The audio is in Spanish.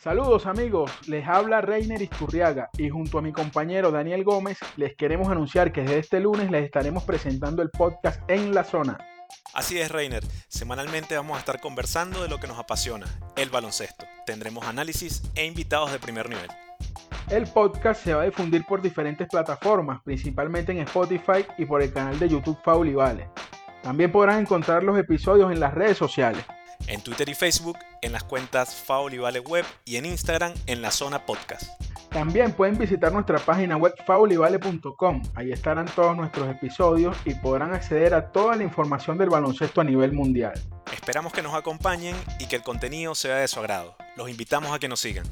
Saludos amigos, les habla Reiner Isturriaga y junto a mi compañero Daniel Gómez les queremos anunciar que desde este lunes les estaremos presentando el podcast En la Zona. Así es, Reiner. Semanalmente vamos a estar conversando de lo que nos apasiona, el baloncesto. Tendremos análisis e invitados de primer nivel. El podcast se va a difundir por diferentes plataformas, principalmente en Spotify y por el canal de YouTube Faul y Vale. También podrán encontrar los episodios en las redes sociales. En Twitter y Facebook, en las cuentas Faul y Vale Web y en Instagram en la zona podcast. También pueden visitar nuestra página web faulivale.com. Ahí estarán todos nuestros episodios y podrán acceder a toda la información del baloncesto a nivel mundial. Esperamos que nos acompañen y que el contenido sea de su agrado. Los invitamos a que nos sigan.